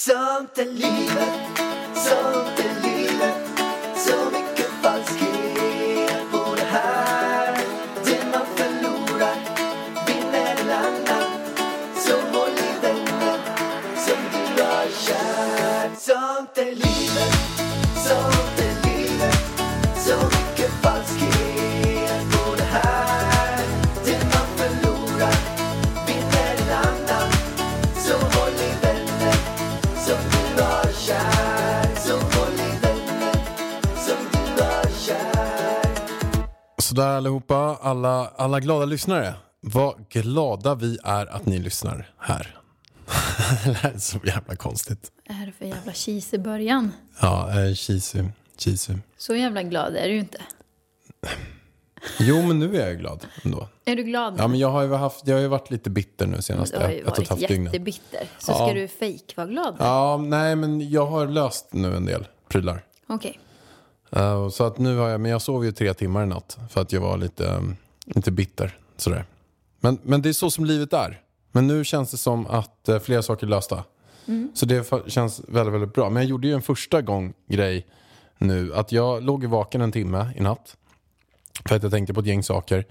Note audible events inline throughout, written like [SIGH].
Sånt är livet, Sådär allihopa, alla, alla glada lyssnare. Vad glada vi är att ni lyssnar här. [LAUGHS] det är så jävla konstigt. Vad är det för jävla i början? Ja, eh, cheesy, cheesy. Så jävla glad är du ju inte. Jo, men nu är jag glad ändå. Är du glad? Ja, men jag har ju, haft, jag har ju varit lite bitter nu senaste Du har ju ett och ett varit halvt dygnen. jättebitter. Så Ja. ska du fejk vara glad? Ja, nej, men jag har löst nu en del prylar. Okej. Eh, så att nu har jag, men jag sov ju tre timmar i natt för att jag var lite, um, lite bitter. Sådär. Men, men det är så som livet är. Men nu känns det som att uh, flera saker är lösta. Så det känns väldigt, väldigt bra. Men jag gjorde ju en första gång grej nu. Att jag låg vaken en timme i natt. För att jag tänkte på ett gäng saker.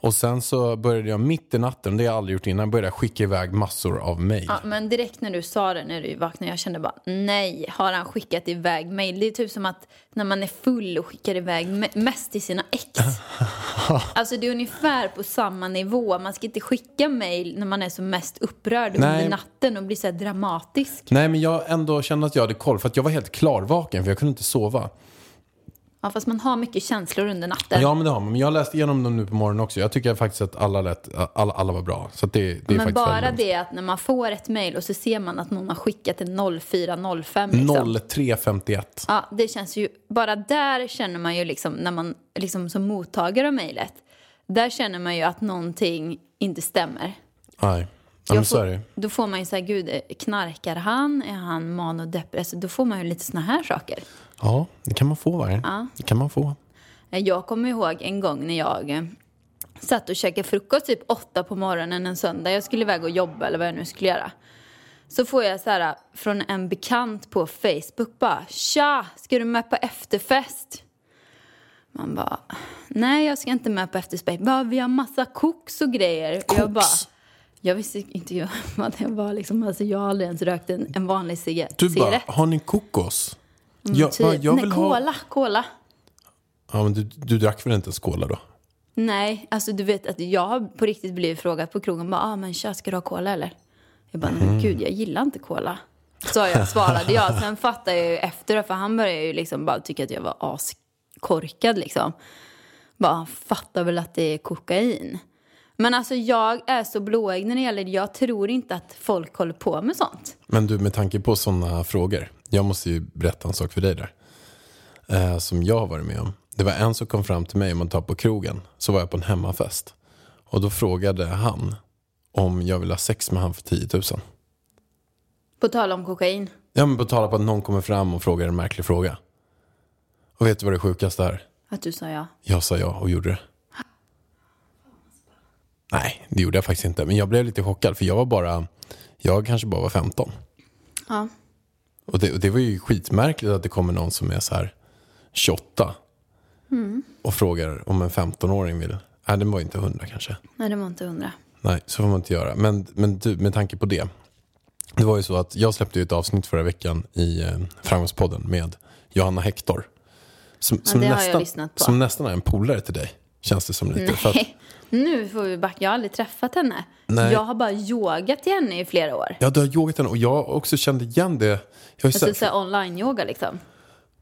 Och sen så började jag mitt i natten, det har jag aldrig gjort innan, började skicka iväg massor av mejl. Ja, men direkt när du sa det när du vaknade, jag kände bara nej, har han skickat iväg mejl? Det är typ som att när man är full och skickar iväg me- mest till sina ex. [LAUGHS] alltså det är ungefär på samma nivå. Man ska inte skicka mejl när man är som mest upprörd Nej. under natten och blir så här dramatisk. Nej men jag ändå kände att jag hade koll för att jag var helt klarvaken för jag kunde inte sova. Ja, fast man har mycket känslor under natten. Ja men det har man. Men jag har läst igenom dem nu på morgonen också. Jag tycker faktiskt att alla, lät, alla, alla var bra. Så det, det är Men faktiskt bara det att när man får ett mejl och så ser man att någon har skickat till 0405 liksom. lugnt. 0351. Ja, det känns ju, bara där känner man ju liksom när man liksom som mottagare av mejlet. Där känner man ju att någonting inte stämmer. Nej, ja, så får-. Då får man ju säga, gud, knarkar han? Är han manodepressiv? Då får man ju lite såna här saker. Ja, det kan man få va? Det kan man få. Eh, Jag kommer ihåg en gång när jag eh, satt och käkade frukost typ åtta på morgonen en söndag. Jag skulle iväg och jobba eller vad jag nu skulle göra. Så får jag så här från en bekant på Facebook bara Tja, ska du med på efterfest? Man bara Nej, jag ska inte med på efterfest. Bara, vi har massa koks och grejer. Och Jag bara jag visste inte [LAUGHS] vad det var liksom. Alltså jag har aldrig ens rökt en, en vanlig cigarett. Du bara, har ni kokos? Jag, Typ. va, jag Nej, vill cola, ha... cola. Ja, men du, du drack väl inte ens cola då? Nej, alltså du vet att jag har på riktigt blivit frågad på krogen. Bara, ah, men tja, ska du ha cola eller? Jag bara, Mm. gud, jag gillar inte cola. Så jag svarade jag. Sen fattade jag ju efter, för han började ju liksom bara tycka att jag var askorkad liksom. Bara, han fattar väl att det är kokain. Men alltså jag är så blåögd när det gäller det. Jag tror inte att folk håller på med sånt. Men du, med tanke på sådana frågor. Jag måste ju berätta en sak för dig där. Eh, som jag har varit med om. Det var en som kom fram till mig om man tar på krogen. Så var jag på en hemmafest. Och då frågade han om jag vill ha sex med han för 10 000. På tal om kokain. Ja men på tal om att någon kommer fram och frågar en märklig fråga. Och vet du vad det sjukaste är? Att du sa ja. Jag sa ja och gjorde det. Nej, det gjorde jag faktiskt inte. Men jag blev lite chockad för jag var bara, jag kanske bara var 15. Ja. Och det, och det var ju skitmärkligt att det kommer någon som är så här 28. Och frågar om en 15-åring vill. Nej, den var inte 100 kanske. Nej, det var inte hundra. Nej, så får man inte göra. Men, men du, med tanke på det. Det var ju så att jag släppte ett avsnitt förra veckan i eh, Framgångspodden med Johanna Hector. Som, jag lyssnat på. som nästan är en polare till dig. Känns det som lite. För att, [LAUGHS] nu får vi backa. Jag har aldrig träffat henne. Nej. Jag har bara yogat till henne i flera år. ja, du har yogat henne och jag också kände igen det. Jag har Alltså sett- online-yoga liksom.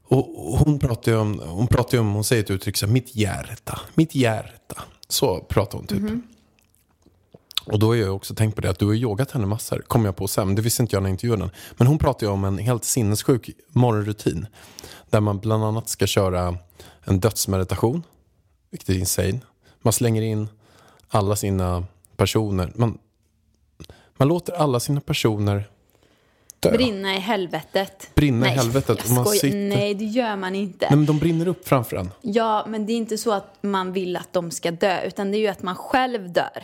Och och hon pratar ju om, hon pratar ju om, hon säger ett uttryck så här, mitt hjärta, mitt hjärta. Så pratar hon typ. Och då har jag också tänkt på det att du har yogat henne massor, kom jag på sen. Det visste inte jag när jag intervjuade henne. Men hon pratar ju om en helt sinnessjuk morgonrutin. Där man bland annat ska köra en dödsmeditation, vilket är insane. Man slänger in alla sina personer, man, man låter alla sina personer dö. Brinna i helvetet. Brinna i Nej, helvetet. Jag man sitter- Nej, det gör man inte. Nej, men de brinner upp framför en. Ja, men det är inte så att man vill att de ska dö, utan det är ju att man själv dör.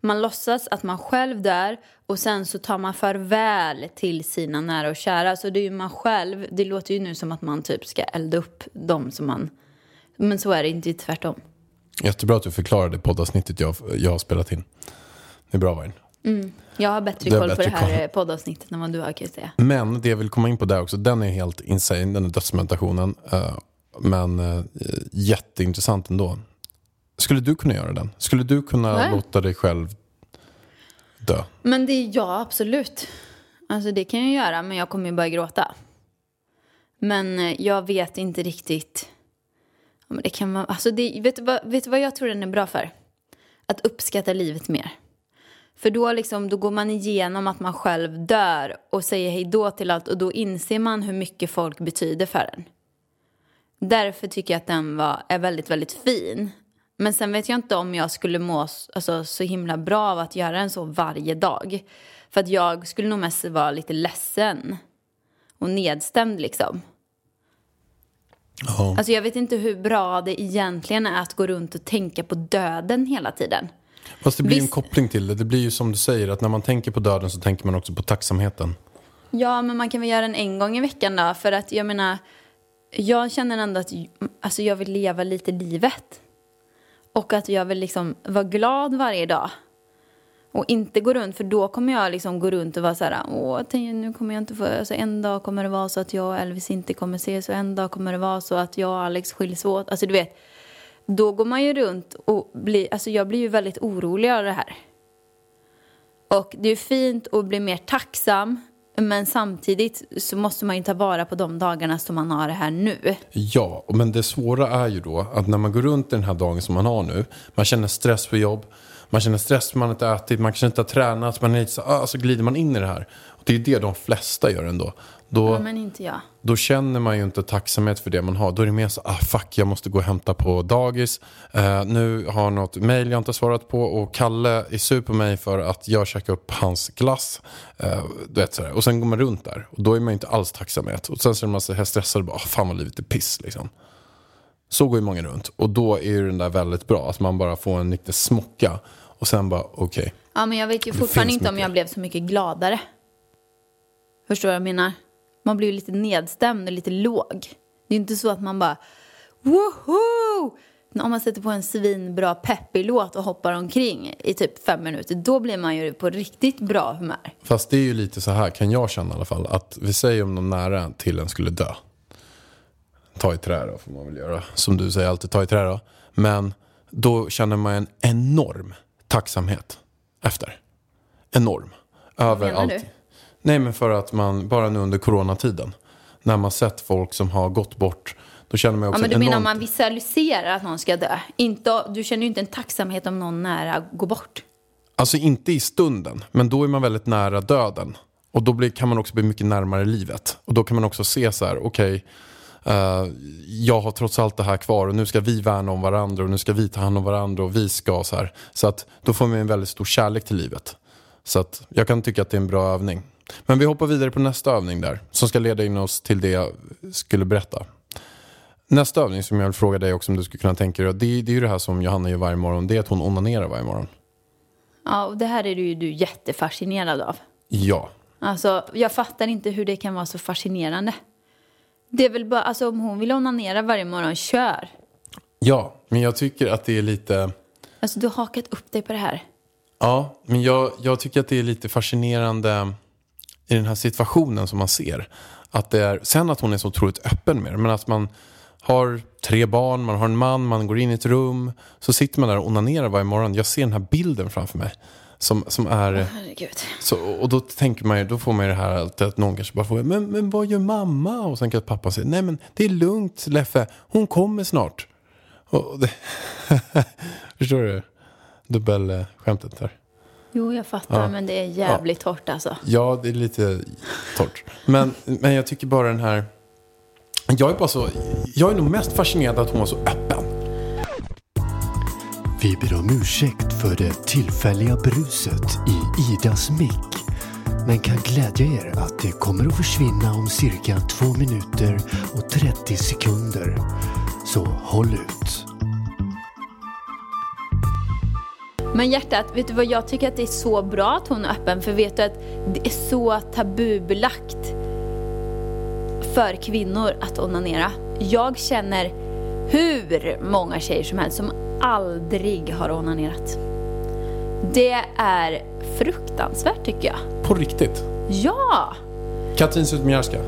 Man låtsas att man själv dör och sen så tar man farväl till sina nära och kära. Så det är ju man själv, det låter ju nu som att man typ ska elda upp dem som man... Men så är det inte, tvärtom. Jättebra att du förklarade poddavsnittet jag, jag har spelat in. Det är bra Vargen. Jag har bättre koll på bättre det här koll. poddavsnittet än vad du har kan jag säga. Men det jag vill komma in på där också, den är helt insane, den är dödsmeditationen. Eh, men eh, jätteintressant ändå. Skulle du kunna göra den? Skulle du kunna Nej. låta dig själv dö? Men det är ja, absolut. Alltså det kan jag göra, men jag kommer ju börja gråta. Men eh, jag vet inte riktigt. Ja, men det kan man, alltså det, vet, du vad, vet du vad jag tror den är bra för? Att uppskatta livet mer. För då, liksom, då går man igenom att man själv dör och säger hej då till allt och då inser man hur mycket folk betyder för en. Därför tycker jag att den var, är väldigt, väldigt fin. Men sen vet jag inte om jag skulle må alltså, så himla bra av att göra den så varje dag. För att jag skulle nog mest vara lite ledsen och nedstämd liksom. Ja. Alltså jag vet inte hur bra det egentligen är att gå runt och tänka på döden hela tiden. Fast det blir en Visst- koppling till det. Det blir ju som du säger, att när man tänker på döden så tänker man också på tacksamheten. Ja, men man kan väl göra den en gång i veckan då. För att jag menar, jag känner ändå att alltså, jag vill leva lite livet. Och att jag vill liksom vara glad varje dag. Och inte gå runt, för då kommer jag liksom gå runt och vara så här, åh, nu kommer jag inte få, alltså en dag kommer det vara så att jag och Elvis inte kommer ses och en dag kommer det vara så att jag och Alex skiljs åt. Alltså du vet, då går man ju runt och blir, alltså jag blir ju väldigt orolig av det här. Och det är fint att bli mer tacksam, men samtidigt så måste man ju ta vara på de dagarna som man har det här nu. Ja, men det svåra är ju då att när man går runt den här dagen som man har nu, man känner stress på jobb, man känner stress man inte har ätit, man kanske inte har tränat, man är lite så, ah, så glider man in i det här. Och det är det de flesta gör ändå. Då, Ja, men inte jag. då känner man ju inte tacksamhet för det man har. Då är det mer så, ah fuck, jag måste gå och hämta på dagis. Eh, nu har något mail jag inte svarat på och Kalle är sur på mig för att jag käkade upp hans glass. Eh, du vet, sådär. Och sen går man runt där och då är man ju inte alls tacksamhet. Och sen så är man så här stressad och bara, ah, fan vad livet är piss liksom. Så går ju många runt. Och då är ju den där väldigt bra, att man bara får en liten smocka. Och sen bara, okej. Ja, men jag vet ju fortfarande inte om mycket. jag blev så mycket gladare. Förstår du vad jag menar? Man blir ju lite nedstämd och lite låg. Det är inte så att man bara woho! Om man sätter på en svinbra peppig låt och hoppar omkring i typ fem minuter, då blir man ju på riktigt bra humör. Fast det är ju lite så här, kan jag känna i alla fall, att vi säger om någon nära till en skulle dö. Ta i trä då, får man väl göra. Som du säger, alltid ta i trä då. Men då känner man en enorm tacksamhet efter. Enorm. Över allt. du? Nej, men för att man, bara nu under coronatiden, när man sett folk som har gått bort, då känner man Ja, också men du enormt... menar om man visualiserar att någon ska dö? Inte, du känner ju inte en tacksamhet om någon nära går bort. Alltså inte i stunden, men då är man väldigt nära döden. Och då blir, kan man också bli mycket närmare livet. Och då kan man också se så här, okej, eh, jag har trots allt det här kvar och nu ska vi värna om varandra och nu ska vi ta hand om varandra och vi ska så här. Så att då får man en väldigt stor kärlek till livet. Så att jag kan tycka att det är en bra övning. Men vi hoppar vidare på nästa övning där, som ska leda in oss till det jag skulle berätta. Nästa övning som jag vill fråga dig också om du skulle kunna tänka dig, det, det är ju det här som Johanna gör varje morgon, det är att hon onanerar varje morgon. Ja, och det här är ju du jättefascinerad av. Ja, Alltså, jag fattar inte hur det kan vara så fascinerande. Det är väl bara, alltså om hon vill onanera varje morgon, kör. Ja, men jag tycker att det är lite... Alltså du har hakat upp dig på det här. Ja, men jag, jag tycker att det är lite fascinerande i den här situationen som man ser. Att det är, sen att hon är så otroligt öppen med det, men att man har tre barn, man har en man, man går in i ett rum, så sitter man där och onanerar varje morgon. Jag ser den här bilden framför mig. Som, som är... Herregud. Så, och då tänker man ju, då får man ju det här att, att någon kanske bara får, men, men vad gör mamma? Och sen kan pappa säga, nej men det är lugnt Leffe, hon kommer snart. Det, [LAUGHS] förstår du? Dubbelskämtet där. Jo, jag fattar, men det är jävligt torrt alltså. Ja, det är lite torrt. Men, men jag tycker bara den här, jag är bara så, jag är nog mest fascinerad att hon var så öppen. Vi ber om ursäkt för det tillfälliga bruset i Idas mick. Men kan glädja er att det kommer att försvinna om cirka 2 minuter och 30 sekunder. Så håll ut. Men hjärtat, vet du vad jag tycker att det är så bra att hon är öppen för vet du att det är så tabubelagt för kvinnor att onanera. Jag känner hur många tjejer som helst som aldrig har onanerat. Det är fruktansvärt tycker jag. På riktigt. Ja! Katrin Zytomierska.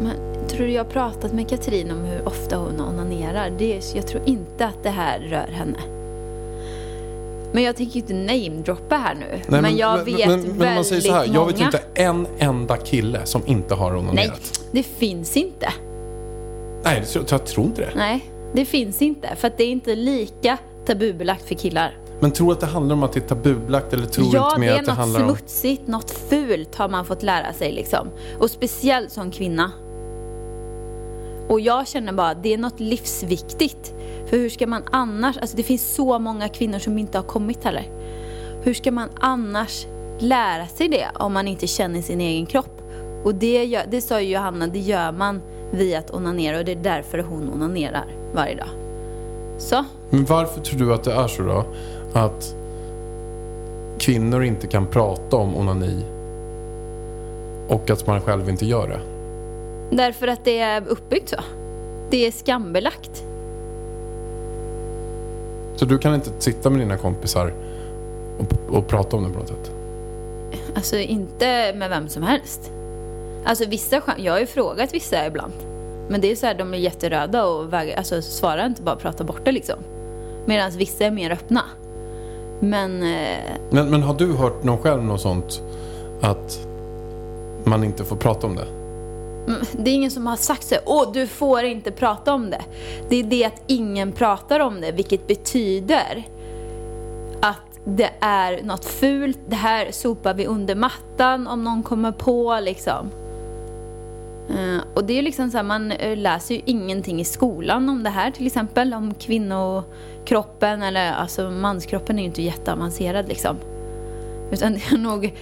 Men tror du jag har pratat med Katrin om hur ofta hon onanerar? Det är, jag tror inte att det här rör henne. Men jag tänker inte namedroppa här nu. Nej, men, jag vet men, väldigt men man säger så här, många. jag vet inte en enda kille som inte har Nej, onanerat. det finns inte. Nej, tror- jag tror inte det. Nej, det finns inte. För att det är inte lika tabubelagt för killar. Men tror du att det handlar om att det är tabubelagt eller tror du ja, inte mer det är att det något handlar om... smutsigt, något fult har man fått lära sig liksom. Och speciellt som kvinna. Och jag känner bara, det är något livsviktigt. För hur ska man annars, alltså det finns så många kvinnor som inte har kommit heller. Hur ska man annars lära sig det om man inte känner sin egen kropp? Och det, gör, det sa ju Johanna, det gör man via att onanera och det är därför hon onanerar varje dag. Så, Men varför tror du att det är så då? Att kvinnor inte kan prata om onani och att man själv inte gör det? därför att det är uppbyggt så. Det är skambelagt. Så du kan inte sitta med dina kompisar och, och prata om det på något sätt? Alltså inte med vem som helst. Alltså vissa jag har ju frågat vissa ibland. Men det är så här, de är jätteröda och väger, alltså, svarar inte bara prata bort det liksom. Medan vissa är mer öppna. Men eh, Men, men har du hört någon själv något sånt att man inte får prata om det? mm, det är ingen som har sagt så åh du får inte prata om det. Det är det att ingen pratar om det, vilket betyder att det är något fult, det här sopar vi under mattan om någon kommer på liksom. Eh, och det är ju liksom så här, man eh, läser ju ingenting i skolan om det här till exempel, om kvinnokroppen eller alltså manskroppen är ju inte jätteavancerad liksom. Utan det är nog,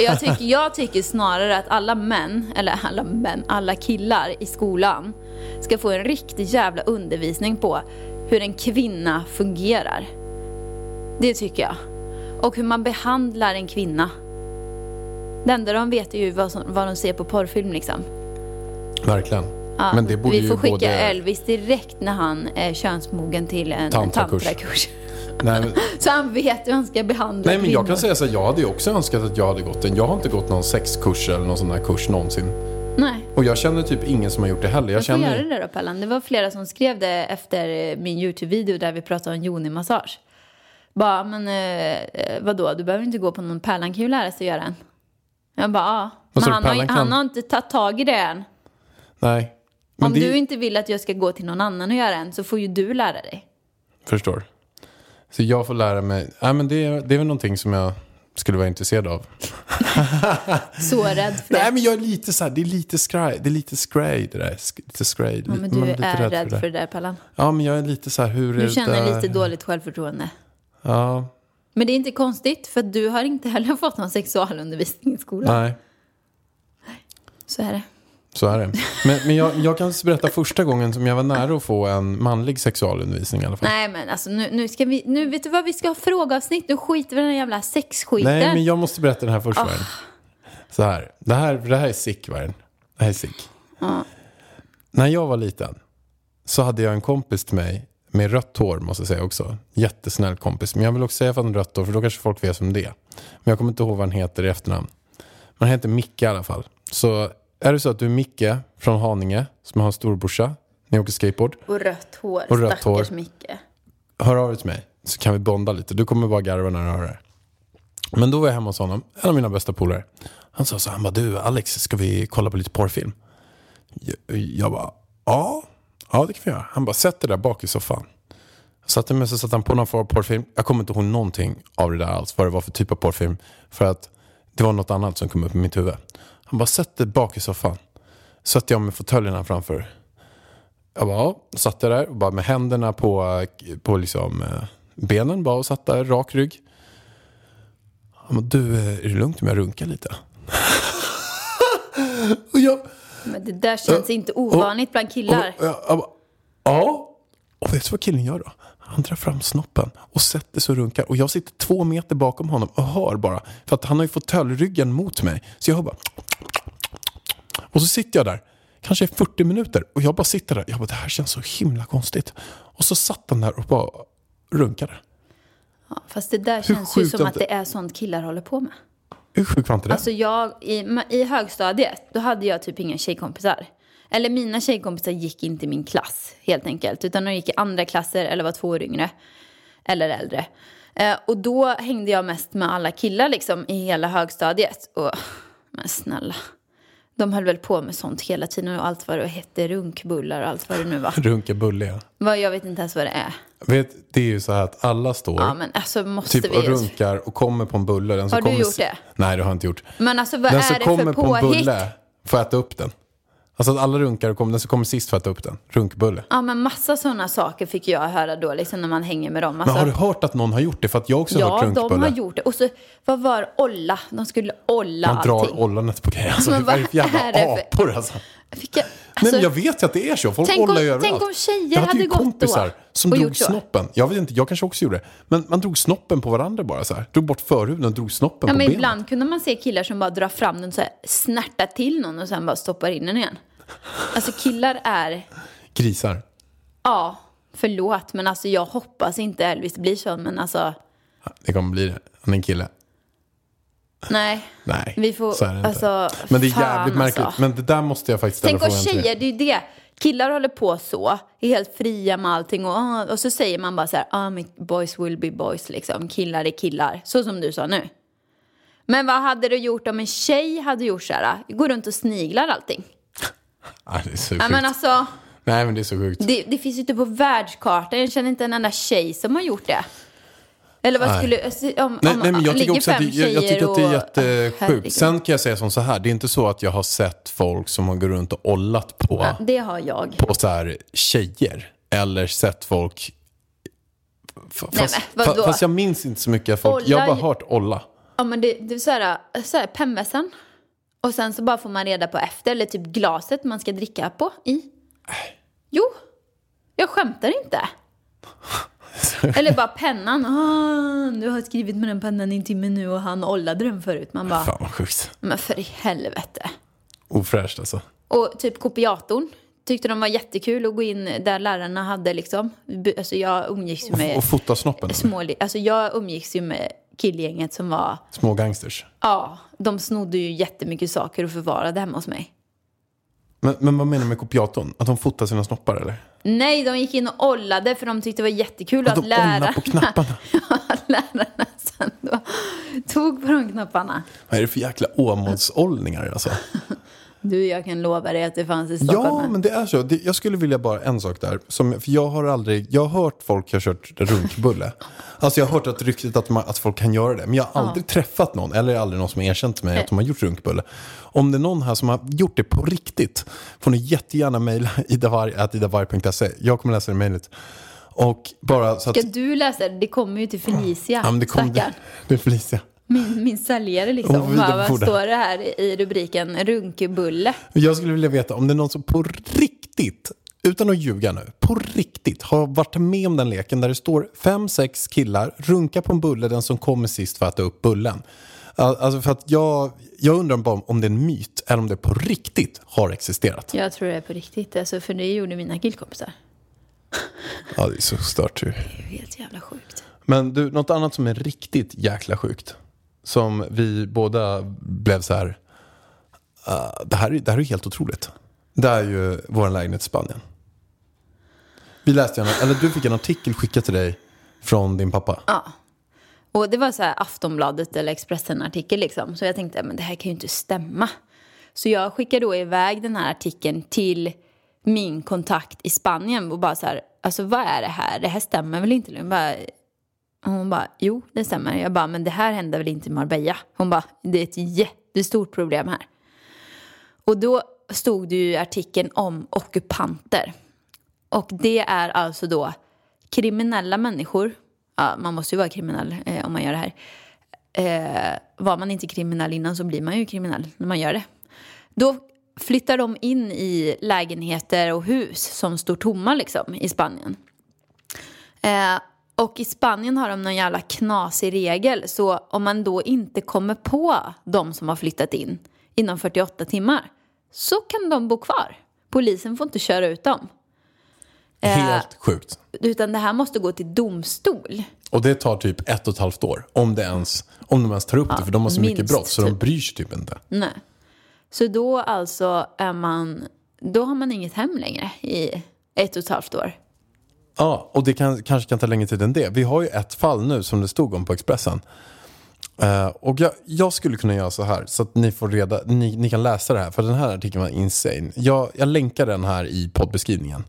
jag tycker, jag tycker snarare att alla män, eller alla män, alla killar i skolan ska få en riktig jävla undervisning på hur en kvinna fungerar. Det tycker jag. Och hur man behandlar en kvinna. Det enda de vet är ju vad, som, vad de ser på porrfilm liksom. Verkligen. Ja, Men det borde vi får skicka både... Elvis direkt när han är könsmogen till en Tantrakurs. tantrakurs. [LAUGHS] Nej, men, [LAUGHS] Så han vet hur han ska behandla nej men jag kvinnor. kan säga så här, jag hade ju också önskat att jag hade gått en. Jag har inte gått någon sexkurs eller någon sån här kurs någonsin. Nej. Och jag känner typ ingen som har gjort det heller. Jag Jag får känner... göra det då Pallan. Det var flera som skrev det efter eh, min YouTube-video där vi pratade om yoni-massage. Bara, men eh, eh, vadå, du behöver inte gå på någon Pärlan kan ju lära sig göra en. Jag bara, ja. Men han har, han har inte tagit tag i det än. Nej. Men Om det... du inte vill att jag ska gå till någon annan och göra en så får ju du lära dig. Förstår. Så jag får lära mig. Nej, men det, är, det är väl någonting som jag skulle vara intresserad av. [LAUGHS] Så rädd för Nej det. men jag är lite så här, det är lite skraj, det är lite skraj det där. Lite skraj. Ja, men du lite är rädd det. för det där Pallan. Ja men jag är lite så här, hur är Du känner där? lite dåligt självförtroende. Ja, Men det är inte konstigt för du har inte heller fått någon sexualundervisning i skolan. nej. Så är det. Så är det. Men, men jag, jag kan berätta första gången som jag var nära att få en manlig sexualundervisning i alla fall. Nej men alltså nu, nu ska vi, nu vet du vad vi ska ha frågeavsnitt, nu skiter vi i den jävla sexskiten. Nej, men jag måste berätta den här först. Ah. Värn. Så här, det här, det här är sick Värn. Det här är sick. När jag var liten så hade jag en kompis till mig med rött hår måste jag säga också. Jättesnäll kompis. Men jag vill också säga att han rött hår för då kanske folk vet vem det. Men jag kommer inte ihåg vad han heter i efternamn. Men han heter Micke i alla fall. Så är det så att du är Micke från Haninge som har en storbrorsa. Ni åker skateboard. Och rött hår, Och rött stackars hår. Micke. hör av dig till mig så kan vi bonda lite. Du kommer bara garva när du hör det. Men då var jag hemma hos honom, en av mina bästa polare. Han sa så här, han bara, du Alex, ska vi kolla på lite porrfilm? Jag, jag bara, ja, ja det kan vi göra. Han bara, sätt dig där bak i soffan. Jag satte mig så satte han på någon form av porrfilm. Jag kommer inte ihåg någonting av det där alls, vad det var för typ av porrfilm. För att det var något annat som kom upp i mitt huvud. Han bara, sätt dig bak i soffan. Satte jag med fåtöljerna framför. Jag bara, ja. Satt jag där och bara med händerna på, på liksom, eh, benen bara och satt där, rak rygg. Han bara, du, eh, är det lugnt om jag runkar lite? [LAUGHS] och jag, Men det där känns inte ovanligt bland killar. och, jag, jag bara, ja. Och vet du vad killen gör då? Han drar fram snoppen och sätter sig och runkar. Och jag sitter två meter bakom honom och hör bara. För att han har ju fåtöljdryggen mot mig. Så jag hör bara. Och så sitter jag där. Kanske i 40 minuter. Och jag bara sitter där. Jag bara, det här känns så himla konstigt. Och så satt han där och bara runkade. Ja, fast det där Hur känns ju som att att det är sånt killar håller på med. Hur sjukt var inte det? Alltså jag, i, i högstadiet, då hade jag typ inga tjejkompisar. Eller mina tjejkompisar gick inte i min klass helt enkelt. Utan de gick i andra klasser eller var två år yngre. Eller äldre. Eh, och då hängde jag mest med alla killar liksom i hela högstadiet. Och, men snälla. De höll väl på med sånt hela tiden och allt vad det hette, runkbullar och allt vad det nu var. [LAUGHS] Runka bulliga. Vad, jag vet inte ens vad det är. Vet, det är ju så här att alla står Ja men alltså måste typ vi... och runkar och kommer på en bulle. Den som Har du kommer gjort det? Nej, det har jag inte gjort. Men alltså vad Den är som det kommer för på en påhitt? bulle får äta upp den. Alltså att alla runkar och kommer, den som kommer sist får äta upp den. Runkbulle. Ja men massa sådana saker fick jag höra då liksom när man hänger med dem. Men Alltså, har du hört att någon har gjort det? För att jag också har hört Ja, runkbulle. de har gjort det. Och så, vad var? Olla? De skulle olla Man drar allting. ollanet på grejer. Alltså, Men vad är det för jävla är det för- apor alltså? Fick jag, Nej, alltså, men jag vet ju att det är så. Folk Tänk om- överallt. tänk om tjejer jag hade hade ju gått kompisar då som och drog snoppen. Jag vet inte, jag kanske också gjorde det. Men man drog snoppen på varandra bara så här. Drog bort förhuden och drog snoppen ja, på men benet. ibland kunde man se killar som bara drar fram den så här, snärtar till någon och sen bara stoppar in den igen. Alltså killar är, Grisar. ja, förlåt, men alltså jag hoppas inte Elvis blir så, men alltså, Det kommer bli det. Han är en kille. Nej. Nej, Vi får- så är det inte. alltså, men det är jävligt märkligt. alltså. Men det där måste jag faktiskt ställa Tänk dig. tjejer, det är ju det. Killar håller på så, är helt fria med allting och, ah, och så säger man bara så här, ah, boys will be boys liksom, killar är killar, så som du sa nu. Men vad hade du gjort om en tjej hade gjort så här, går runt och sniglar allting? [LAUGHS] Ah, det är så Ja sjukt. men alltså, Nej, men det är så sjukt. det, det finns ju inte på världskartan, jag känner inte en enda tjej som har gjort det. Eller vad Nej. skulle, om, Nej, om, nej, men jag tycker också att jag, jag tycker att det är och- jättesjukt. Herregud. Sen kan jag säga som så här, det är inte så att jag har sett folk som har gått runt och ollat på, Ja, det har jag. på så här tjejer. Eller sett folk... F- Nej, Fast, men vadå? fast jag minns inte så mycket folk. Olla Jag har bara hört olla. Ja men det, det är så här, så här pemmässan. Och sen så bara får man reda på efter, eller typ glaset man ska dricka på i. Jo, jag skämtar inte. [LAUGHS] Eller bara pennan. Ah, du har skrivit med den pennan i en timme nu och han ollade den förut. Man bara, Fan vad sjukt. men för i helvete. Ofräscht alltså. Och typ kopiatorn. Tyckte de var jättekul att gå in där lärarna hade liksom. Alltså jag umgicks ju Och, med och fota snoppen. små, alltså jag umgicks ju med killgänget som var Små gangsters. Ja, de snodde ju jättemycket saker och förvarade hemma hos mig. Men, men vad menar du med kopiatorn? Att de fotar sina snoppar eller? Nej, de gick in och ollade för de tyckte det var jättekul Att att lärarna... på knapparna? [LAUGHS] Ja, lärarna sen då tog på de knapparna. Vad är det för jäkla åmålsollningar alltså? [LAUGHS] Du, jag kan lova dig att det fanns i Stockholm. Ja, men det är så. Det, jag skulle vilja bara en sak där. Som, för jag har aldrig, jag har hört folk har kört runkbulle. Alltså jag har hört att ryktet att, man, att folk kan göra det. Men jag har aldrig träffat någon, eller aldrig någon som har erkänt till mig att de har gjort runkbulle. Om det är någon här som har gjort det på riktigt får ni jättegärna mejla [LAUGHS] idavarg.se. Jag kommer läsa det mejlet. Och bara så att... Ska du läsa det? Det kommer ju till Felicia, Ja, men det kom, stackarn. [LAUGHS] det är Felicia. Min, min säljare liksom. Oh, Bara, vad står det här i rubriken? Runkebulle. Jag skulle vilja veta om det är någon som på riktigt, utan att ljuga nu, på riktigt har varit med om den leken där det står fem, sex killar, runka på en bulle, den som kommer sist för att äta upp bullen. Al- Alltså för att jag, jag undrar bara om det är en myt eller om det på riktigt har existerat. Jag tror det är på riktigt, alltså, för det gjorde mina killkompisar. Ja, det är så stört ju. Det är ju helt jävla sjukt. Men du, något annat som är riktigt jäkla sjukt. Som vi båda blev så här. uh, det, här är- det här är ju helt otroligt. Det är ju vår lägenhet i Spanien. Vi läste en, eller du fick en artikel skickad till dig från din pappa. Ja. Och det var så här Aftonbladet eller Expressen-artikel liksom. Så jag tänkte, men det här kan ju inte stämma. Så jag skickade då iväg den här artikeln till min kontakt i Spanien och bara så här, alltså vad är det här? Det här stämmer väl inte? Bara, hon bara, jo det stämmer. Jag bara, men det här händer väl inte i Marbella? Hon bara, det är ett jättestort problem här. Och då stod det ju i artikeln om ockupanter. Och det är alltså då kriminella människor. Ja, man måste ju vara kriminell eh, om man gör det här. Eh, var man inte kriminell innan så blir man ju kriminell när man gör det. Då flyttar de in i lägenheter och hus som står tomma liksom i Spanien. Eh, och i Spanien har de någon jävla knasig regel. Så om man då inte kommer på de som har flyttat in inom 48 timmar så kan de bo kvar. Polisen får inte köra ut dem. Eh. Helt sjukt. Utan det här måste gå till domstol. Och det tar typ ett och ett halvt år. Om, det ens, om de ens tar upp det. För de har så mycket brott så de typ. bryr sig typ inte. Nej. Så då alltså är man, då har man inget hem längre i ett och ett halvt år. Ja, och det kan, kanske kan ta längre tid än det. Vi har ju ett fall nu som det stod om på Expressen. Eh, och jag, jag skulle kunna göra så här så att ni får reda, ni, ni kan läsa det här. För den här artikeln var insane. Jag, jag länkar den här i poddbeskrivningen.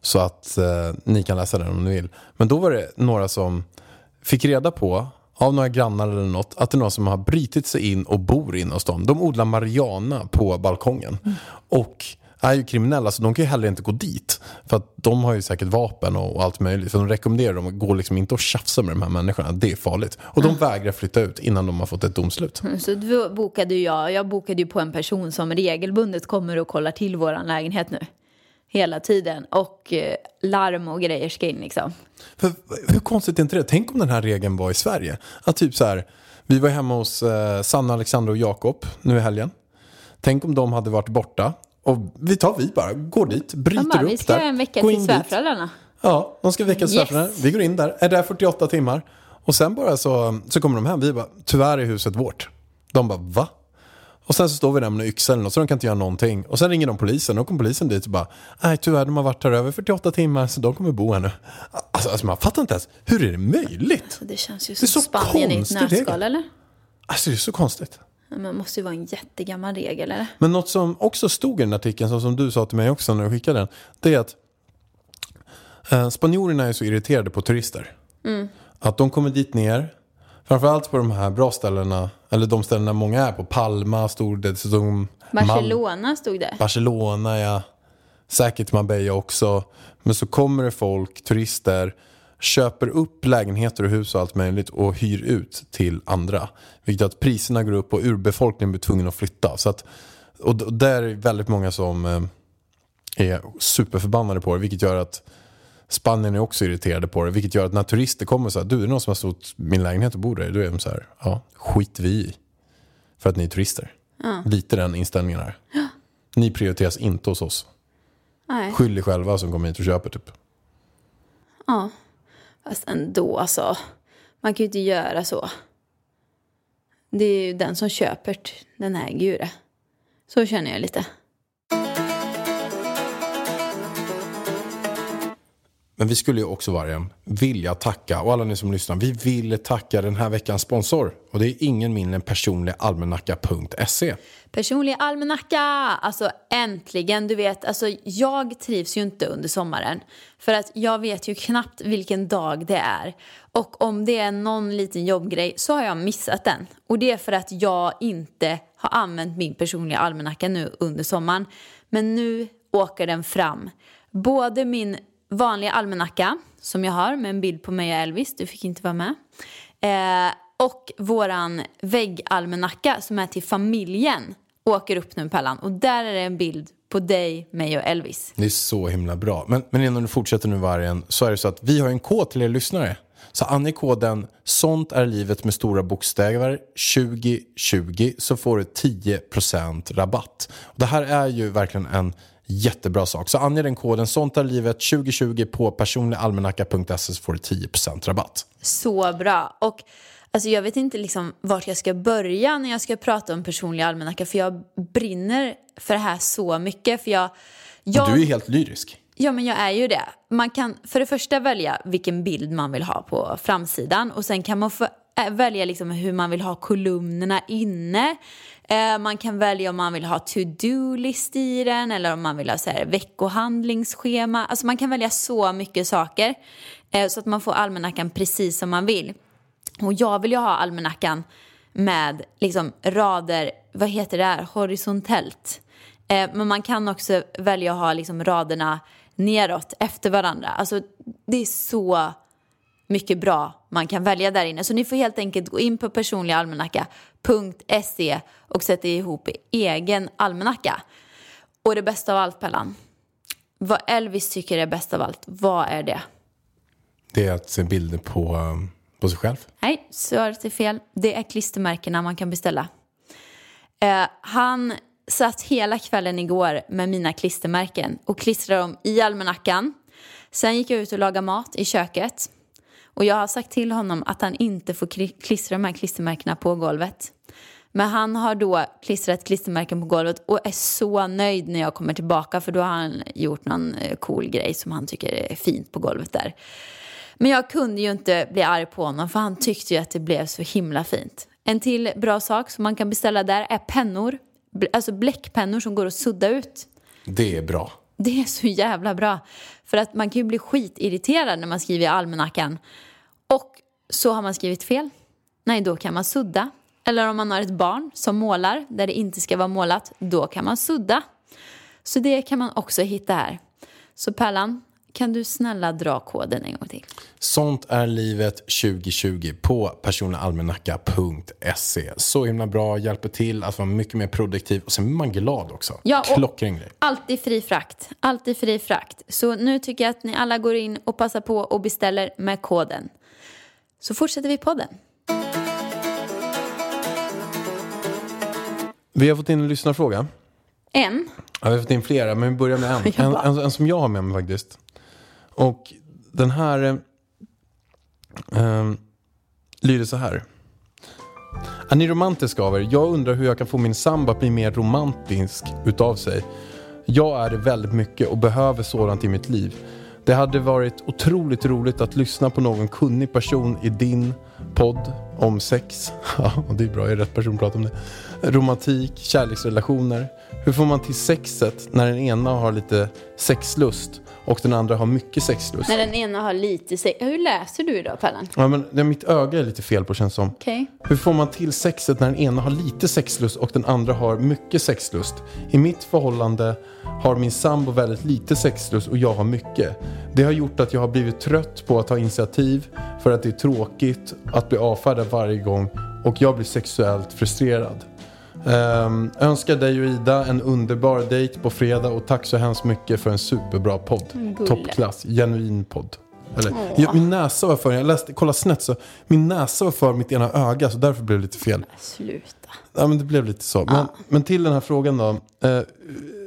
Så att eh, ni kan läsa den om ni vill. Men då var det några som fick reda på av några grannar eller något att det är någon som har brytit sig in och bor inne hos dem. De odlar marijuana på balkongen. Och är ju kriminella så de kan ju heller inte gå dit. För att de har ju säkert vapen och, och allt möjligt. Så de rekommenderar dem att gå liksom inte och tjafsa med de här människorna. Det är farligt. Och de vägrar flytta ut innan de har fått ett domslut. Så då bokade jag, jag bokade ju på en person som regelbundet kommer och kollar till våran lägenhet nu. Hela tiden. Och eh, larm och grejer ska in liksom. För, hur konstigt är inte det? Tänk om den här regeln var i Sverige. Att typ så här, vi var hemma hos eh, Sanna, Alexander och Jakob nu i helgen. Tänk om de hade varit borta. Och vi tar vi bara, går dit, bryter bara, upp vi ska där. en vecka till svärföräldrarna. Ja, de ska väcka Yes. svärföräldrarna. Vi går in där, är där 48 timmar. Och sen bara så, så kommer de hem. Vi bara, tyvärr är huset vårt. De bara, va? Och sen så står vi där med en yxa eller något, så de kan inte göra någonting. Och sen ringer de polisen, och kommer polisen dit och bara, nej tyvärr de har varit här över 48 timmar så de kommer bo här nu. Alltså, alltså man fattar inte ens, hur är det möjligt? Det känns ju Det är som så Spanien i ett nötskal eller? Alltså det är så konstigt. Men måste ju vara en jättegammal regel eller? Men något som också stod i den artikeln, så som du sa till mig också när du skickade den, det är att eh, spanjorerna är så irriterade på turister. Att de kommer dit ner, framförallt på de här bra ställena, eller de ställena många är på, Palma, stod det, så de, Mal- Barcelona stod det. Barcelona, ja. Säkert Marbella också. Men så kommer det folk, turister, köper upp lägenheter och hus och allt möjligt och hyr ut till andra. Vilket gör att priserna går upp och urbefolkningen blir tvungen att flytta. Så att, och där är väldigt många som eh, är superförbannade på det. Vilket gör att Spanien är också irriterade på det. Vilket gör att när turister kommer så här, du är det någon som har stått min lägenhet och bor där? Då är de så här, ja, skit vi i. För att ni är turister. Lite den inställningen här. Ni prioriteras inte hos oss. Nej. Skyll er själva som kommer hit och köper typ. Ja. Fast ändå alltså. Man kan ju inte göra så. Det är ju den som köper, den äger ju det. Så känner jag lite. Men vi skulle ju också Vargen vilja tacka, och alla ni som lyssnar, vi vill tacka den här veckans sponsor. Och det är ingen mindre än personligalmanacka.se. Personlig almanacka! Alltså äntligen, du vet, alltså jag trivs ju inte under sommaren. För att jag vet ju knappt vilken dag det är. Och om det är någon liten jobbgrej så har jag missat den. Och det är för att jag inte har använt min personliga almanacka nu under sommaren. Men nu åker den fram. Både min vanliga almanacka som jag har med en bild på mig och Elvis, du fick inte vara med. Eh, och våran väggalmanacka som är till familjen åker upp nu Pallan. Och där är det en bild på dig, mig och Elvis. Det är så himla bra. Men, men innan du fortsätter nu Vargen, så är det så att vi har en kod till er lyssnare. Så ange koden Sånt är livet med stora bokstäver 2020 så får du 10% rabatt. Och det här är ju verkligen en jättebra sak. Så ange den koden Sånt är livet 2020 på personligalmanacka.se så får du 10% rabatt. Så bra. Och alltså, jag vet inte liksom vart jag ska börja när jag ska prata om personlig almanacka. För jag brinner för det här så mycket. För jag, jag... Du är helt lyrisk. Ja, men jag är ju det. Man kan för det första välja vilken bild man vill ha på framsidan och sen kan man få Eh, välja liksom hur man vill ha kolumnerna inne. Eh, man kan välja om man vill ha to-do-list i den eller om man vill ha så här, veckohandlingsschema. Alltså man kan välja så mycket saker eh, så att man får almanackan precis som man vill. Och jag vill ju ha almanackan med liksom rader, vad heter det här, horisontellt. Men man kan också välja att ha liksom raderna neråt efter varandra. Alltså det är så mycket bra man kan välja där inne. Så ni får helt enkelt gå in på personligalmanacka.se och sätta ihop egen almanacka. Och det bästa av allt Pellan, vad Elvis tycker är bäst av allt, vad är det? det är att se bilder på, um, på sig själv. Nej, svaret är fel. Det är klistermärkena man kan beställa. Eh, han satt hela kvällen igår med mina klistermärken och klistrade dem i almanackan. Sen gick jag ut och lagade mat i köket. Och jag har sagt till honom att han inte får klistra de här klistermärkena på golvet. Men han har då klistrat klistermärken på golvet och är så nöjd när jag kommer tillbaka för då har han gjort någon eh, cool grej som han tycker är fint på golvet där. Men jag kunde ju inte bli arg på honom för han tyckte ju att det blev så himla fint. En till bra sak som man kan beställa där är pennor. Alltså bläckpennor som går att sudda ut. Det är bra. Det är så jävla bra. För att man kan ju bli skitirriterad när man skriver i almanackan. Och så har man skrivit fel. Nej, då kan man sudda. Eller om man har ett barn som målar där det inte ska vara målat, då kan man sudda. Så det kan man också hitta här. Så Pärlan, kan du snälla dra koden en gång till? Sånt är livet 2020 på personalmanacka.se. Så himla bra, hjälper till att vara mycket mer produktiv och sen blir man glad också. Ja, Klockren grej. Alltid fri frakt. Alltid fri frakt. Så nu tycker jag att ni alla går in och passar på och beställer med koden. Så fortsätter vi podden. Vi har fått in en lyssnarfråga. En. Ja, vi har fått in flera, men vi börjar med en. [LAUGHS] En, en, en som jag har med mig faktiskt. Och den här eh, ehm, lyder så här. Är ni romantiska av er? Jag undrar hur jag kan få min sambo att bli mer romantisk utav sig. Jag är det väldigt mycket och behöver sådant i mitt liv. Det hade varit otroligt roligt att lyssna på någon kunnig person i din podd om sex. [LAUGHS] Ja, det är bra, jag är rätt person att prata om det. Romantik, kärleksrelationer. Hur får man till sexet när den ena har lite sexlust och den andra har mycket sexlust? När den ena har lite sex. Hur läser du idag, Pallan? Ja, men det, mitt öga är lite fel på känns som. Okej. Hur får man till sexet när den ena har lite sexlust och den andra har mycket sexlust? I mitt förhållande har min sambo väldigt lite sexlust och jag har mycket. Det har gjort att jag har blivit trött på att ta initiativ för att det är tråkigt att bli avfärdad varje gång och jag blir sexuellt frustrerad. Um, önskar dig och Ida en underbar dejt på fredag och tack så hemskt mycket för en superbra podd. Gulle. Toppklass, genuin podd. Eller, ja, min näsa var för, jag läste, kolla snett så, min näsa var för mitt ena öga så därför blev det lite fel. Sluta. Ja men det blev lite så. Men, men till den här frågan då. Eh,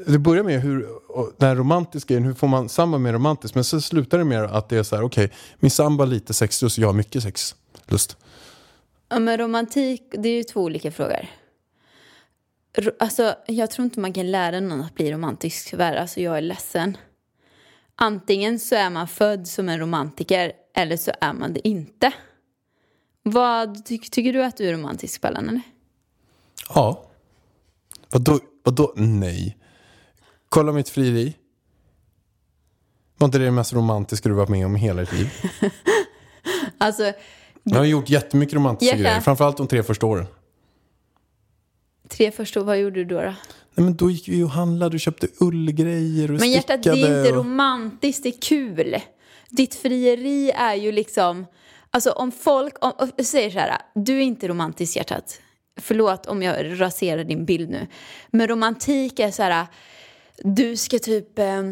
det börjar med hur, den här romantiska grejen, hur får man sambo mer romantiskt? Men så slutar det med att det är så här, okej, min sambo har lite sexlust jag har mycket sexlust. Ja, men romantik, det är ju två olika frågor. Alltså, jag tror inte man kan lära någon att bli romantisk tyvärr. Alltså, jag är ledsen. Antingen så är man född som en romantiker eller så är man det inte. Vad ty- tycker du att du är romantisk, Pallan? Eller? Ja. Vadå, vadå nej? Kolla mitt frieri. Var inte det det mest romantiska du varit med om i hela ditt liv? [LAUGHS] Alltså, Jag har gjort jättemycket romantiska Jacka. grejer. Framförallt de tre första åren. Tre första, vad gjorde du då? då? Nej, men då gick vi och handlade och köpte ullgrejer och Men hjärtat, det är inte och... romantiskt, det är kul. Ditt frieri är ju liksom... Alltså om folk om, om, säger så här, du är inte romantisk hjärtat. Förlåt om jag raserar din bild nu. Men romantik är så här, du ska typ... Eh,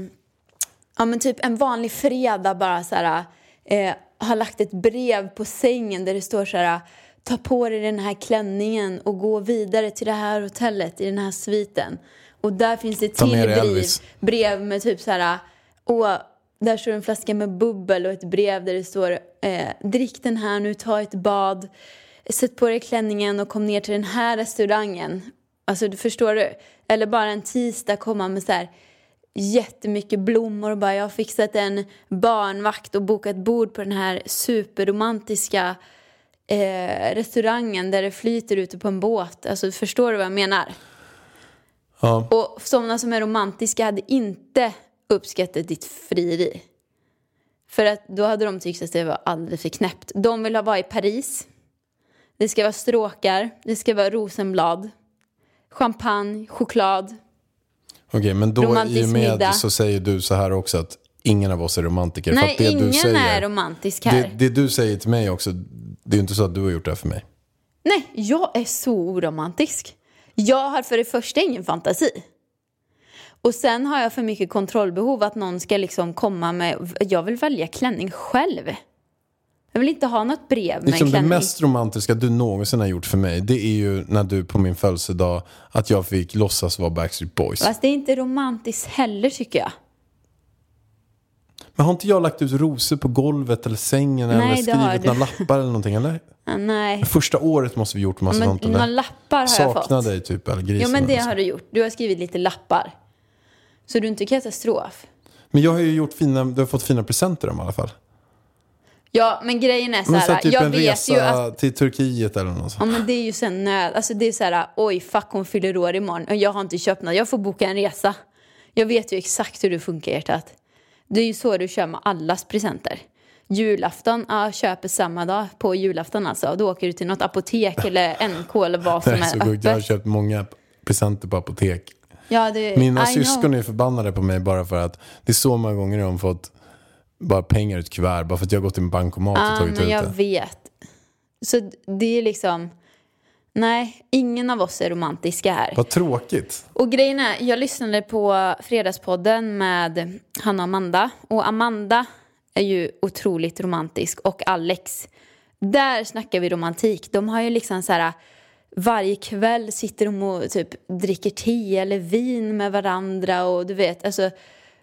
ja men typ en vanlig fredag bara så här... Eh, har lagt ett brev på sängen där det står så här... Ta på dig den här klänningen och gå vidare till det här hotellet i den här sviten. Och där finns det till brev, brev med typ så här... Och där står en flaska med bubbel och ett brev där det står eh, Drick den här nu, ta ett bad. Sätt på dig klänningen och kom ner till den här restaurangen. Alltså, du förstår du? Eller bara en tisdag komma med så här jättemycket blommor och bara jag har fixat en barnvakt och bokat bord på den här superromantiska eh, restaurangen där det flyter ute på en båt. Alltså förstår du vad jag menar? Ja. Och sådana som är romantiska hade inte uppskattat ditt frieri. För att då hade de tyckt att det var alldeles för knäppt. De vill ha vara i Paris. Det ska vara stråkar, det ska vara rosenblad, champagne, choklad. Okej, men då i och med middag. så säger du så här också att ingen av oss är romantiker. för Nej, att det ingen du säger, är romantisk här. Det, det du säger till mig också, det är ju inte så att du har gjort det här för mig. Nej, jag är så oromantisk. Jag har för det första ingen fantasi. Och sen har jag för mycket kontrollbehov att någon ska liksom komma med... Jag vill välja klänning själv. Jag vill inte ha något brev med Liksom en det klänning. mest romantiska du någonsin har gjort för mig, det är ju när du på min födelsedag, att jag fick låtsas vara Backstreet Boys. Fast det är inte romantiskt heller tycker jag. Men har inte jag lagt ut rosor på golvet eller sängen eller Nej, det har skrivit några lappar eller någonting? Eller? Nej. Första året måste vi gjort massa Men sånt. några Eller? lappar har jag Sakna fått. dig typ, eller grisen. Jo men det eller har du gjort. Du har skrivit lite lappar. Så du är inte katastrof. Men jag har ju gjort fina, du har fått fina presenter om i alla fall. Ja men grejen är så Men så här. här, typ jag en vet resa ju att till Turkiet eller något Ja sånt. men det är ju sen nöd. Alltså det är så här, oj fuck hon fyller år imorgon och jag har inte köpt något. Jag får boka en resa. Jag vet ju exakt hur du funkar hjärtat. Det är ju så du kör med allas presenter. Julafton, ja köper samma dag på julafton alltså. Då åker du till något apotek eller [LAUGHS] NK eller vad Det som är så är sjukt. Jag har öppet. köpt många presenter på apotek. Ja, det, Mina I know. syskon är förbannade på mig bara för att det är så många gånger jag har fått bara pengar i ett kuvert bara för att jag har gått till en bankomat och Ja, tagit men ut jag det. vet. Så det är liksom... Nej, ingen av oss är romantiska här. Vad tråkigt. Och grejen är, jag lyssnade på Fredagspodden med Hanna och Amanda. Och Amanda är ju otroligt romantisk och Alex. Där snackar vi romantik. De har ju liksom så här varje kväll sitter de och typ dricker te eller vin med varandra och du vet, alltså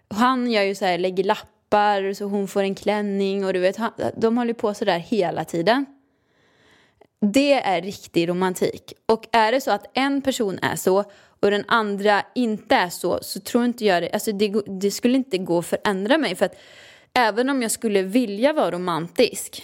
han gör ju så här, lägger lappar så hon får en klänning och du vet, han, de håller på så där hela tiden. Det är riktig romantik. Och är det så att en person är så och den andra inte är så, så tror inte jag det, alltså det, det skulle inte gå att förändra mig. För att även om jag skulle vilja vara romantisk,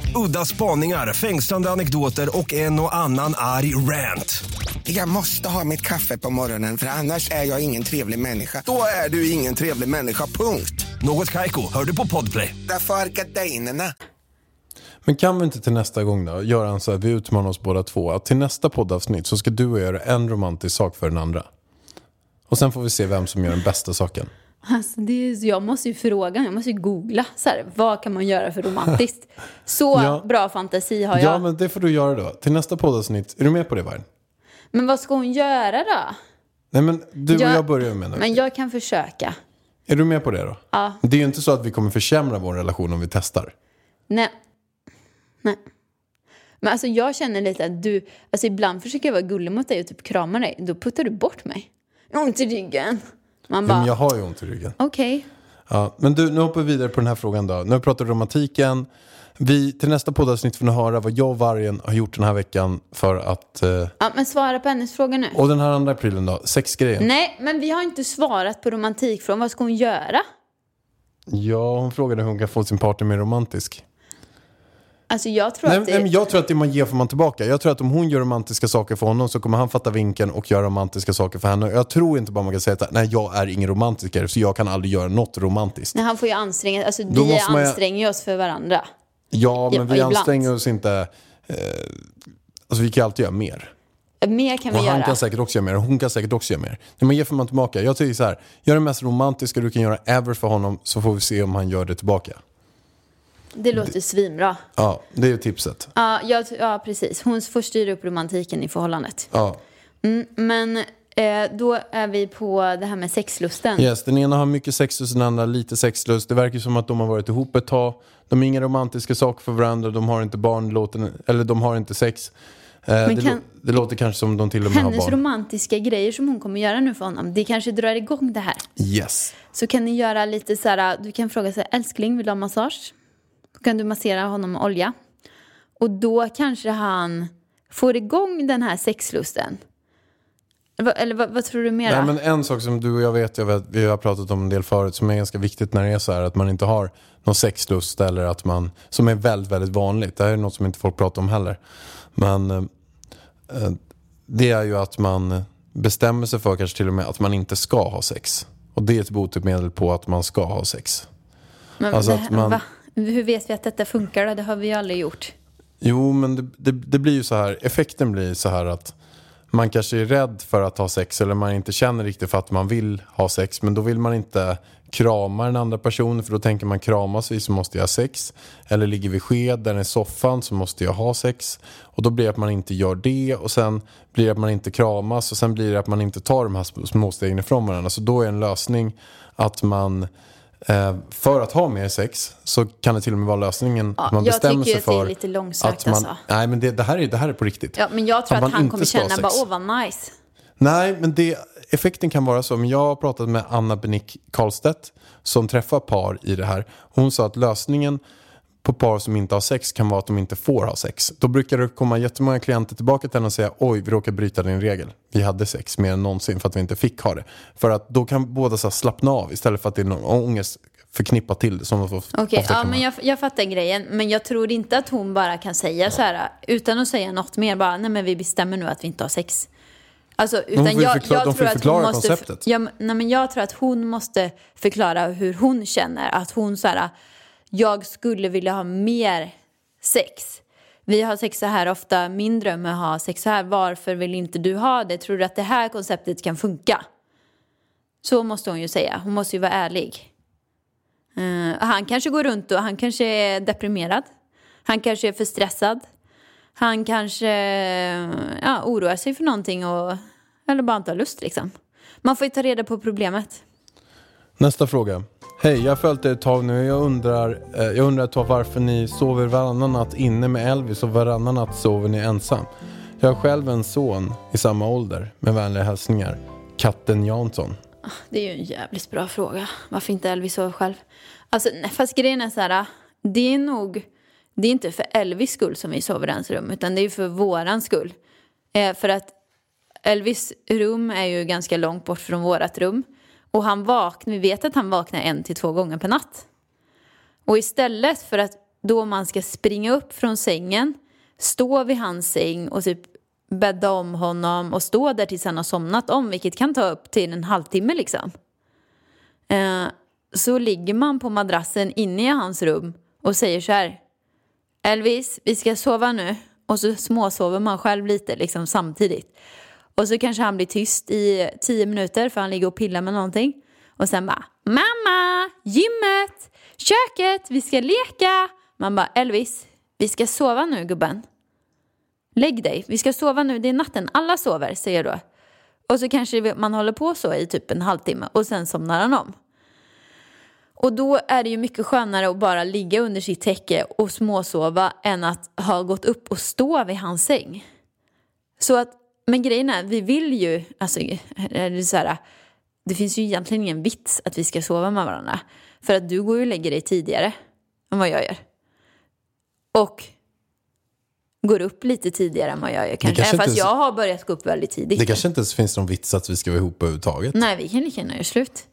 Udda spaningar, fängslande anekdoter och en och annan arg rant. Jag måste ha mitt kaffe på morgonen för annars är jag ingen trevlig människa. Då är du ingen trevlig människa, punkt. Något Kaiko, hör du på Podplay. Därför är gardinerna. Men kan vi inte till nästa gång då göra en så här, vi utmanar oss båda två, att till nästa poddavsnitt så ska du och jag göra en romantisk sak för den andra. Och sen får vi se vem som gör den bästa saken. Alltså det är, jag måste ju fråga, jag måste ju googla. Så här, vad kan man göra för romantiskt? Så Ja. bra fantasi har jag. Ja, men... men det får du göra då. Till nästa poddavsnitt, är du med på det Vargen? vad ska hon göra då? Nej men du och Jag- jag börjar med nu. Men jag kan försöka. Är du med på det då? Ja. Det är ju inte så att vi kommer försämra vår relation om vi testar. Nej. Nej. Men alltså jag känner lite att du, alltså ibland försöker jag vara gullig mot dig och typ krama dig. Då puttar du bort mig. Jag ont i ryggen. Man Ja, bara, men jag har ju ont i ryggen. okej. Ja, men du, nu hoppar vi vidare på den här frågan då. Nu har vi romantiken. Vi, till nästa poddavsnitt får ni höra vad jag och Vargen har gjort den här veckan för att... Eh, Ja, men svara på hennes fråga nu. och den här andra aprilen då, sexgrejen. Nej, men vi har inte svarat på romantikfrågan. Vad ska hon göra? Ja, hon frågade hur hon kan få sin partner mer romantisk. Alltså jag tror Nej, att det... nej, men jag tror att det man ger får man tillbaka. Jag tror att om hon gör romantiska saker för honom så kommer han fatta vinkeln och göra romantiska saker för henne. Jag tror inte bara man kan säga att nej, jag är ingen romantiker så jag kan aldrig göra något romantiskt. Nej, han får ju anstränga Alltså Då vi måste man anstränger oss för varandra. Ja, men vi ibland. anstränger oss inte. Eh, alltså vi kan alltid göra mer. Mer kan vi Och han göra. kan säkert också göra mer och hon kan säkert också göra mer. Det man ger får man tillbaka. Jag tycker så här, gör det mest romantiska du kan göra ever för honom så får vi se om han gör det tillbaka. Det låter svinbra. Ja, det är tipset. Ja, jag, ja, precis. Hon får styra upp romantiken i förhållandet. Ja. Mm, men eh, då är vi på det här med sexlusten. Yes, den ena har mycket sexlust, den andra lite sexlust. Det verkar som att de har varit ihop ett tag. De har inga romantiska saker för varandra, de har inte barn, det låter, eller de har inte sex. Eh, det, kan- det låter kanske som de till och med har Hennes barn. romantiska grejer som hon kommer göra nu för honom, det kanske drar igång det här. Yes. Så kan ni göra lite så här, du kan fråga sig, älskling vill du ha massage? Kan du massera honom med olja. Och då kanske han får igång den här sexlusten. Eller vad, vad tror du mer? Nej, men en sak som du och jag vet, jag vet, vi har pratat om en del förut, som är ganska viktigt när det är så här att man inte har någon sexlust eller att man, som är väldigt, väldigt vanligt. Det här är något som inte folk pratar om heller. Men eh, eh, det är ju att man bestämmer sig för kanske till och med att man inte ska ha sex. Och det är ett botemedel på att man ska ha sex. Men alltså det, att man- va? Hur vet vi att detta funkar då? Det har vi ju aldrig gjort. Jo, men det, det, det blir ju så här, effekten blir så här att man kanske är rädd för att ha sex eller man inte känner riktigt för att man vill ha sex men då vill man inte krama den andra personen för då tänker man kramas vi så måste jag ha sex. Eller ligger vi skeden i soffan så måste jag ha sex. Och då blir det att man inte gör det och sen blir det att man inte kramas och sen blir det att man inte tar de här små- små stegen ifrån varandra. Så då är en lösning att man eh, för att ha mer sex så kan det till och med vara lösningen Ja, att man jag bestämmer tycker sig att det är för lite långsökt, att man, alltså. Nej men det, det, här är, det här är på riktigt. Ja, men jag tror Att att, man han kommer känna bara, åh vad nice. Nej, men det, effekten kan vara så. Men jag har pratat med Anna Benick Karlstedt som träffar par i det här. Hon sa att lösningen på par som inte har sex kan vara att de inte får ha sex. Då brukar det komma jättemånga klienter tillbaka till henne och säga oj, vi råkar bryta din regel. Vi hade sex mer än någonsin för att vi inte fick ha det. För att då kan båda så slappna av istället för att det är någon ångest förknippat till det. Som ofta Okej, kan ja, men jag, jag fattar grejen. Men jag tror inte att hon bara kan säga så här utan att säga något mer. Bara, nej men vi bestämmer nu att vi inte har sex. Alltså, utan jag, jag tror att hon måste, konceptet. Ja, men- nej, men jag tror att hon måste förklara hur hon känner. Att hon så här, jag skulle vilja ha mer sex. Vi har sex så här ofta, min dröm är att ha sex så här. Varför vill inte du ha det? Tror du att det här konceptet kan funka? Så måste hon ju säga. Hon måste ju vara ärlig. Uh, han kanske går runt och han kanske är deprimerad. Han kanske är för stressad. Han kanske eh, ja, oroar sig för någonting och, eller bara inte har lust liksom. Man får ju ta reda på problemet. Nästa fråga. Hej, jag har följt er ett tag nu. Jag undrar, eh, jag undrar ett tag varför ni sover varannan natt inne med Elvis och varannan natt sover ni ensam. Jag har själv en son i samma ålder. Med vänliga hälsningar. Katten Jansson. Ah, det är ju en jävligt bra fråga. Varför inte Elvis sover själv? Alltså, nej, fast grejen är så här. Det är nog, det är inte för Elvis skull som vi sover i hans rum. Utan det är för våran skull. Eh, för att Elvis rum är ju ganska långt bort från vårat rum. Och han vaknar, vi vet att han vaknar en till två gånger per natt. Och istället för att då man ska springa upp från sängen, stå vid hans säng och typ bädda om honom och stå där tills han har somnat om, vilket kan ta upp till en halvtimme liksom. Eh, så ligger man på madrassen inne i hans rum och säger så här. Elvis, vi ska sova nu. Och så småsover man själv lite liksom samtidigt. Och så kanske han blir tyst i tio minuter för han ligger och pillar med någonting. Och sen bara, mamma, gymmet, köket, vi ska leka. Man bara, Elvis, vi ska sova nu gubben. Lägg dig, vi ska sova nu, det är natten, alla sover, säger jag då. Och så kanske man håller på så i typ en halvtimme och sen somnar han om. Och då är det ju mycket skönare att bara ligga under sitt täcke och småsova än att ha gått upp och stå vid hans säng. Så att, men grejen är, vi vill ju, alltså, är det, så här, det finns ju egentligen ingen vits att vi ska sova med varandra. För att du går ju och lägger dig tidigare än vad jag gör. Och går upp lite tidigare än vad jag gör kanske. kanske Fast jag har börjat gå upp väldigt tidigt. Det kanske inte ens finns någon vits att vi ska vara ihop överhuvudtaget. Nej, vi kan lika gärna göra slut.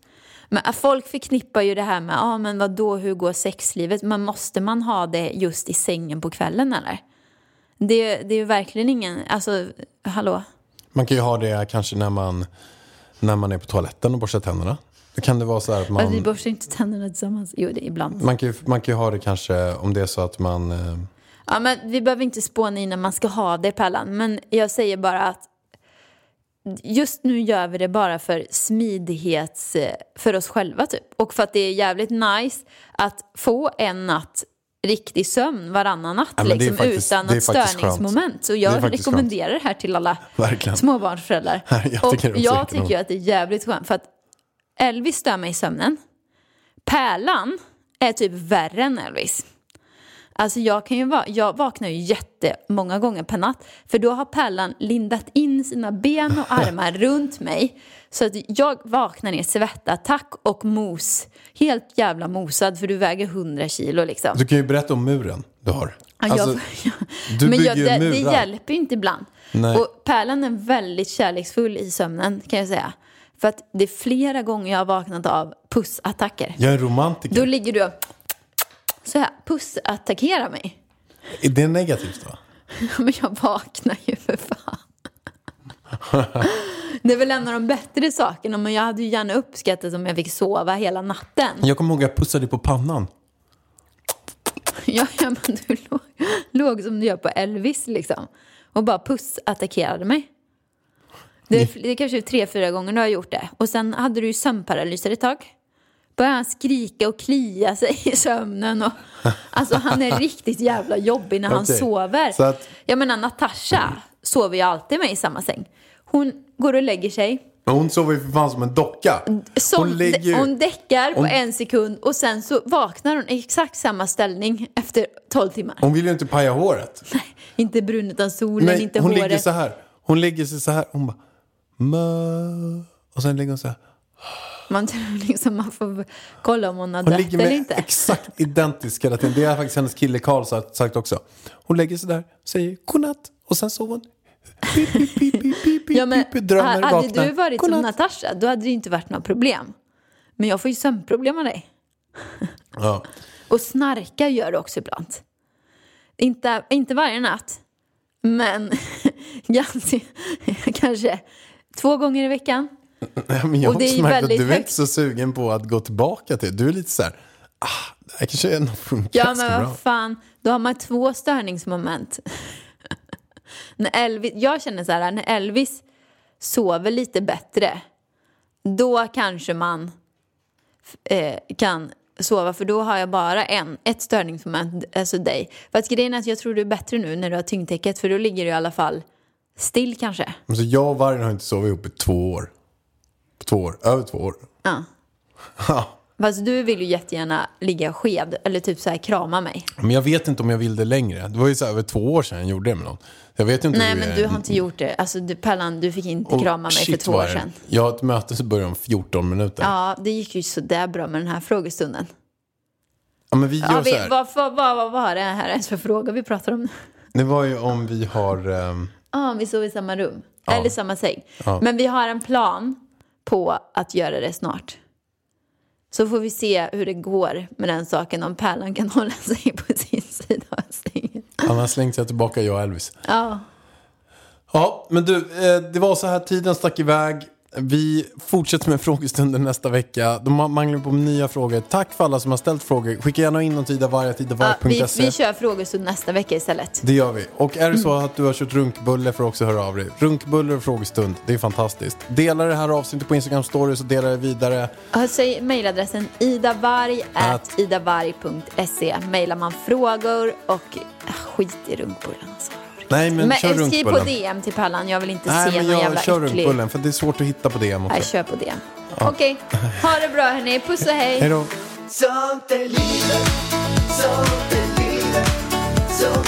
Men att folk förknippar ju det här med, ja ah, men vad då hur går sexlivet? Men måste man ha det just i sängen på kvällen eller? Det, det är ju verkligen ingen, alltså hallå? Man kan ju ha det kanske när man, när man är på toaletten och borstar tänderna. Kan det vara så att Man... Vi man, borstar inte tänderna tillsammans. Jo, det är ibland. man, kan ju, man kan ju ha det kanske om det är så att man... eh, Ja, men vi behöver inte spåna in när man ska ha det Pellan. Men jag säger bara att just nu gör vi det bara för smidighets, eh, för oss själva typ. Och för att det är jävligt nice att få en natt riktig sömn varannan natt Ja, liksom, faktiskt- utan något störningsmoment. Så Det är jag rekommenderar det här till alla [LAUGHS] Verkligen. småbarnsföräldrar. [LAUGHS] Jag tycker och jag tycker att det är jävligt skönt för att Elvis stör mig i sömnen. Pärlan är typ värre än Elvis. Alltså jag, kan ju va- jag vaknar ju jättemånga gånger per natt. För då har Pärlan lindat in sina ben och [LAUGHS] armar runt mig. Så att jag vaknar i svettattack och mos. Helt jävla mosad för du väger 100 kilo liksom. Du kan ju berätta om muren du har. Alltså, [LAUGHS] jag, du men bygger jag, det, det murar. hjälper ju inte ibland. Nej. Och Pärlan är väldigt kärleksfull i sömnen kan jag säga. För att det är flera gånger jag har vaknat av pussattacker. Jag är romantiker. Då ligger du och så här pussattackerar mig. Är det negativt då? [LAUGHS] Men jag vaknar ju för fan. [LAUGHS] Det är väl en av de bättre sakerna, men jag hade ju gärna uppskattat om jag fick sova hela natten. Jag kommer ihåg att jag pussade dig på pannan. [LAUGHS] Ja, ja men du låg, låg som du gör på Elvis liksom. Och bara pussattackerade mig. Det det är kanske tre, fyra gånger du har gjort det. Och sen hade du ju sömnparalyser ett tag. börjar han skrika och klia sig i sömnen. Och, alltså han är riktigt jävla jobbig när han Okej. sover. Att- Jag menar Natasha sover ju alltid med i samma säng. Hon går och lägger sig. Men hon sover ju för fan som en docka. Som, hon ligger ju... hon däckar på hon- en sekund och sen så vaknar hon i exakt samma ställning efter 12 timmar. Hon vill ju inte paja håret. [LAUGHS] Inte brun utan solen, Nej, inte hon håret. ligger så här. Hon ligger sig så här. Hon bara... Mö. Och sen ligger hon så här. Man tror liksom man får kolla om hon har Hon dött ligger eller med inte. exakt identisk hela tiden. Det har faktiskt hennes kille Karl sagt, sagt också. Hon lägger sig där, säger godnatt och sen sover hon. Pip, pip, pip, pip, Ja, men, drömmer, hade vaknar. du varit som Godnatt. Natasha, då hade det inte varit några problem. Men jag får ju sömnproblem av dig. Ja. [LAUGHS] Och snarka gör du också ibland. Inte, inte varje natt, men [LAUGHS] ganska, [LAUGHS] kanske två gånger i veckan. Nej, men jag Och det är märkt att du är högt. inte så sugen på att gå tillbaka till. Du är lite så här, ah, det här kanske ändå funkar Ja, men vad fan, då har man två störningsmoment. När Elvis, jag känner så här, när Elvis sover lite bättre, då kanske man eh, kan sova, för då har jag bara en, ett störningsmoment, alltså dig. För att grejen är att jag tror du är bättre nu när du har tyngdtäcket, för då ligger du i alla fall still kanske. Alltså, jag och vargen har inte sovit ihop i två år. Två år, över två år. Ja. [LAUGHS] Fast du vill ju jättegärna ligga skev, eller typ så här krama mig. Men jag vet inte om jag vill det längre. Det var ju så här, över två år sedan jag gjorde det med någon. Jag vet inte Nej hur men du har inte gjort det. Alltså du, Pallan, du fick inte Och krama mig för två år sedan. Jag har ett möte som börjar om 14 minuter. Ja, Ja, det gick ju sådär bra med den här frågestunden. men vi gör Ja, vi, så här. vad, vad, vad, vad var det här ens för fråga vi pratar om? Det var ju om vi har... ehm, Ja, vi sov i samma rum. Ja. Eller samma säng. Ja. Men vi har en plan på att göra det snart. Så får vi se hur det går med den saken. Om Pärlan kan [LAUGHS] hålla sig på sin sida av sängen. Annars slängs jag tillbaka, jag och Elvis. Ja. Ja, men du, eh, det var så här, tiden stack iväg. Vi fortsätter med frågestunden nästa vecka. De ma- manglar på nya frågor. Tack för alla som har ställt frågor. Skicka gärna in dem till ja vi, idavarg.idavarg.se. vi kör frågestund nästa vecka istället. Det gör vi. Och är det så att du har kört runkbulle får du också höra av dig. Runkbulle och frågestund, det är fantastiskt. Dela det här avsnittet på Instagram stories och dela det vidare. Ja, Säg mejladressen idavarg Att- idavarg.se. Mejlar man frågor och ah, skit i runkbullen alltså. Nej, men, Men, kör eh, skriv på runkbullen. DM till Pallan, jag vill inte Nej, se men någon jag jävla kör äcklig... runkbullen för det är svårt att hitta på DM Nej, också. kör på DM. Okej, ha det bra hörni. Puss och hej. Hej då. Sånt är livet, sånt är livet Så